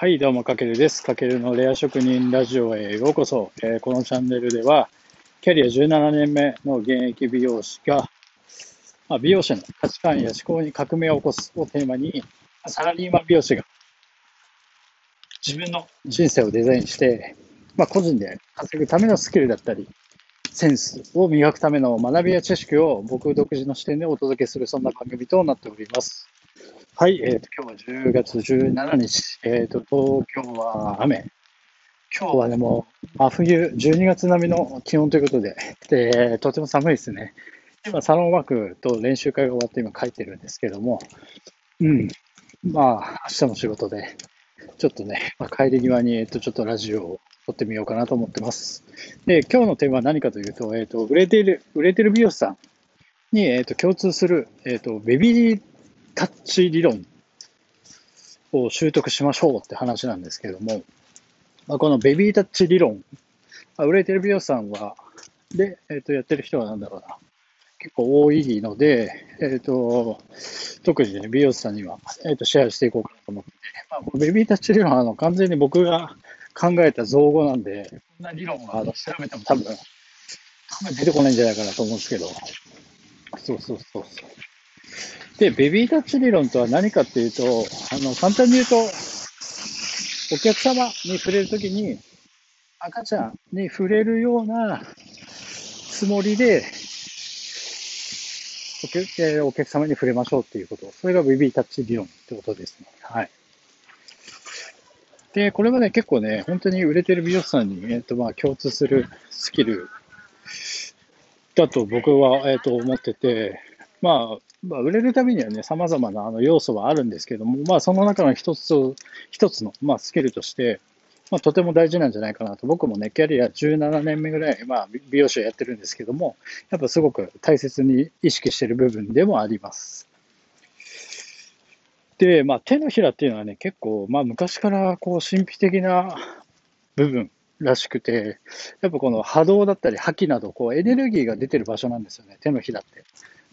はい、どうも、かけるです。かけるのレア職人ラジオへようこそ。えー、このチャンネルでは、キャリア17年目の現役美容師が、まあ、美容師の価値観や思考に革命を起こすをテーマに、サラリーマン美容師が自分の人生をデザインして、まあ、個人で稼ぐためのスキルだったり、センスを磨くための学びや知識を僕独自の視点でお届けする、そんな番組となっております。はい、えーと、今日は10月17日、えーと、東京は雨。今日はでも真冬、12月並みの気温ということで、でとても寒いですね。今、サロンワークと練習会が終わって今書いてるんですけども、うん、まあ、明日も仕事で、ちょっとね、まあ、帰り際に、えっ、ー、と、ちょっとラジオを撮ってみようかなと思ってます。で、今日のテーマは何かというと、えっ、ー、と、売れている、売れてる美容師さんに、えっ、ー、と、共通する、えっ、と、ベビータッチ理論を習得しましょうって話なんですけども、まあ、このベビータッチ理論、あ、売れてる美容師さんは、で、えっ、ー、と、やってる人はなんだろうな、結構多いので、えっ、ー、と、特にね、美容師さんには、えっ、ー、と、シェアしていこうかなと思って、まあ、ベビータッチ理論は、あの、完全に僕が考えた造語なんで、こんな理論は、あの、調べても多分、多分出てこないんじゃないかなと思うんですけど、そうそうそうそう。で、ベビータッチ理論とは何かっていうと、あの、簡単に言うと、お客様に触れるときに、赤ちゃんに触れるようなつもりで、お客お客様に触れましょうっていうこと。それがベビータッチ理論ってことですね。はい。で、これはね、結構ね、本当に売れてる美容師さんに、えっ、ー、と、まあ、共通するスキルだと僕は、えっ、ー、と、思ってて、まあ、まあ、売れるためにはね、様々なあの要素はあるんですけども、まあ、その中の一つ、一つの、まあ、スキルとして、まあ、とても大事なんじゃないかなと。僕もね、キャリア17年目ぐらい、まあ、美容師をやってるんですけども、やっぱすごく大切に意識してる部分でもあります。で、まあ、手のひらっていうのはね、結構、まあ、昔からこう、神秘的な部分らしくて、やっぱこの波動だったり、覇気など、こう、エネルギーが出てる場所なんですよね、手のひらって。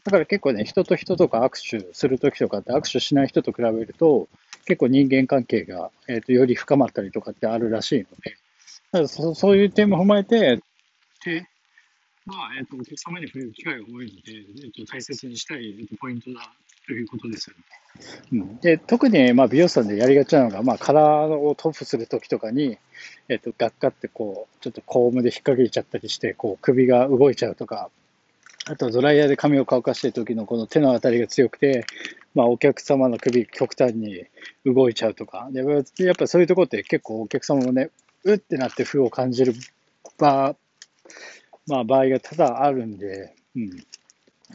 だから結構ね、人と人とか握手するときとかって握手しない人と比べると、結構人間関係が、えーと、より深まったりとかってあるらしいので、だからそそういう点も踏まえて、でまあえーと、お客様に触れる機会が多いので、えーと、大切にしたい、えーと、ポイントだということですよね。うん、で特に、まあ、美容師さんでやりがちなのが、まあ、カラーをトップするときとかに、えー、とガッカってこうちょっとコームで引っ掛けちゃったりしてこう首が動いちゃうとかあとドライヤーで髪を乾かしてる時のこの手の当たりが強くて、まあ、お客様の首極端に動いちゃうとか、でやっぱそういうとこって結構お客様もね、うってなって負を感じる場,、まあ、場合が多々あるんで、うん。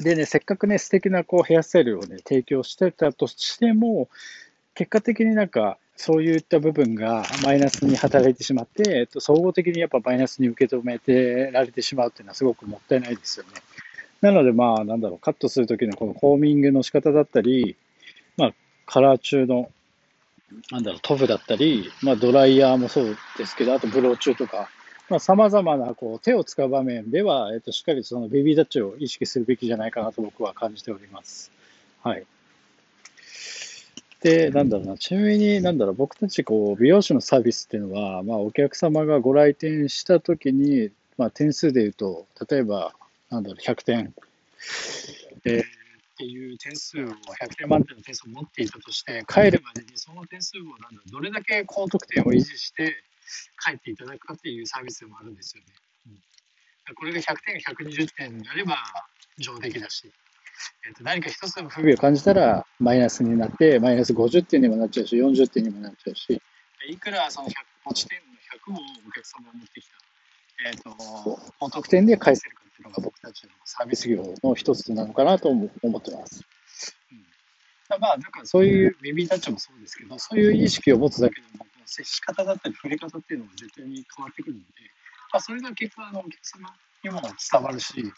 でね、せっかくね、素敵なこうヘアスタイルをね、提供してたとしても、結果的になんか、そういった部分がマイナスに働いてしまって、えっと、総合的にやっぱマイナスに受け止めてられてしまうっていうのはすごくもったいないですよね。なので、まあ、なんだろう、カットするときのこのコーミングの仕方だったり、まあ、カラー中の、なんだろう、塗布だったり、まあ、ドライヤーもそうですけど、あとブロー中とか、まあ、様々な、こう、手を使う場面では、えっと、しっかりそのベビータッチを意識するべきじゃないかなと僕は感じております。はい。で、なんだろうな、ちなみに、なんだろう、僕たち、こう、美容師のサービスっていうのは、まあ、お客様がご来店したときに、まあ、点数で言うと、例えば、なんだろう、100点、えー、っていう点数を、100点満点の点数を持っていたとして、帰るまでにその点数をなんだろうどれだけ高得点を維持して帰っていただくかっていうサービスでもあるんですよね。うん、これが100点、120点になれば上出来だし、えー、と何か一つでも不備を感じたらマイナスになって、マイナス50点にもなっちゃうし、40点にもなっちゃうし、いくらその100持ち点の100をお客様が持ってきた、えーと、高得点で返せるいうのが僕たちのサービス業の一つなのかなと思ってます。うん、まあ、だからそういうベビータッチもそうですけど、そういう意識を持つだけでも、接し方だったり触れ方っていうのも絶対に変わってくるので、まあ、それが結果、あのお客様にも伝わるし、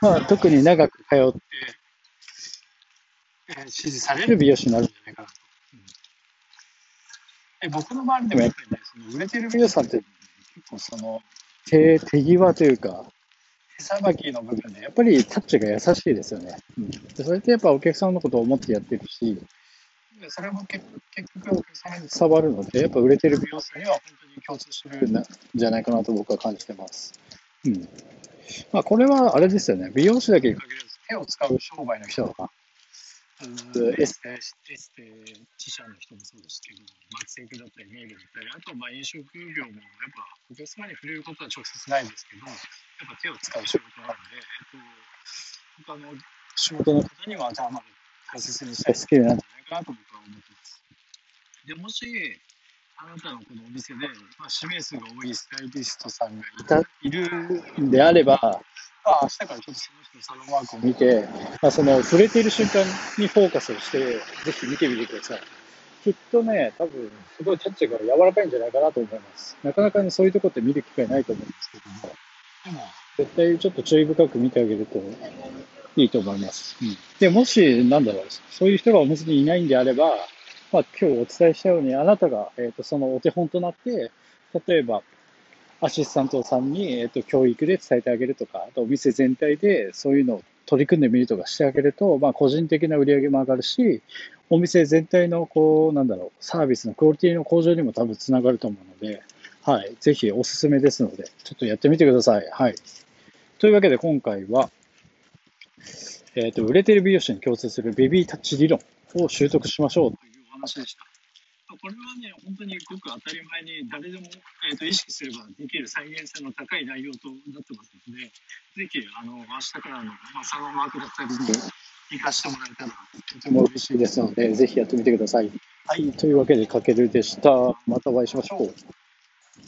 まあ、特に長く通って、えー、支持される美容師になるんじゃないかなと。うん、で僕の周りでもやっぱりね、その売れてる美容師さんって結構その手手際というか、手さばきの部分で、やっぱりタッチが優しいですよね。うん、でそれってやっぱお客さんのことを思ってやってるし、それも結局お客さんに伝わるので、やっぱ売れてる美容室には本当に共通してるんじゃないかなと僕は感じてます。うん。まあこれはあれですよね。美容師だけに限らず手を使う商売の人とか、エステ、エステティシャンの人もそうですけど、松セだったり、ネイルだったり、あとまあ飲食業もやっぱお客様に触れることは直接ないんですけど、やっぱ手を使う仕事なんで、えっと、他の仕事の方には当てはまる大切にしたいスキルなんじゃないかなと僕は思ってます。でもし、あなたのこのお店で、まあ、指名数が多いスタイリストさんがいたいるんであれば、あ、明日からちょっとその人のサロンワークを見て、まあ、その触れている瞬間にフォーカスをして、ぜひ見てみてください。きっとね、多分、すごいタッチが柔らかいんじゃないかなと思います。なかなかね、そういうとこって見る機会ないと思うんですけども、でも、絶対ちょっと注意深く見てあげるといいと思います。うん、で、もし、なんだろう、そういう人がお店にいないんであれば、まあ、今日お伝えしたように、あなたが、えっ、ー、と、そのお手本となって、例えば、アシスタントさんに、えっ、と、教育で伝えてあげるとか、あとお店全体でそういうのを取り組んでみるとかしてあげると、まあ、個人的な売り上げも上がるし、お店全体の、こう、なんだろう、サービスのクオリティの向上にも多分つながると思うので、はい。ぜひおすすめですので、ちょっとやってみてください。はい。というわけで今回は、えっ、ー、と、売れてる美容師に共通するベビータッチ理論を習得しましょうというお話でした。これはね、本当にごく当たり前に誰でも、えーと、意識すればできる再現性の高い内容となってますので、ぜひ、あの、明日からの、まあ、サロンワークだったりに活かしてもらえたらとても嬉しいですので、ぜひやってみてください。はい、というわけで、かけるでした。またお会いしましょう。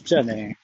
じゃあね。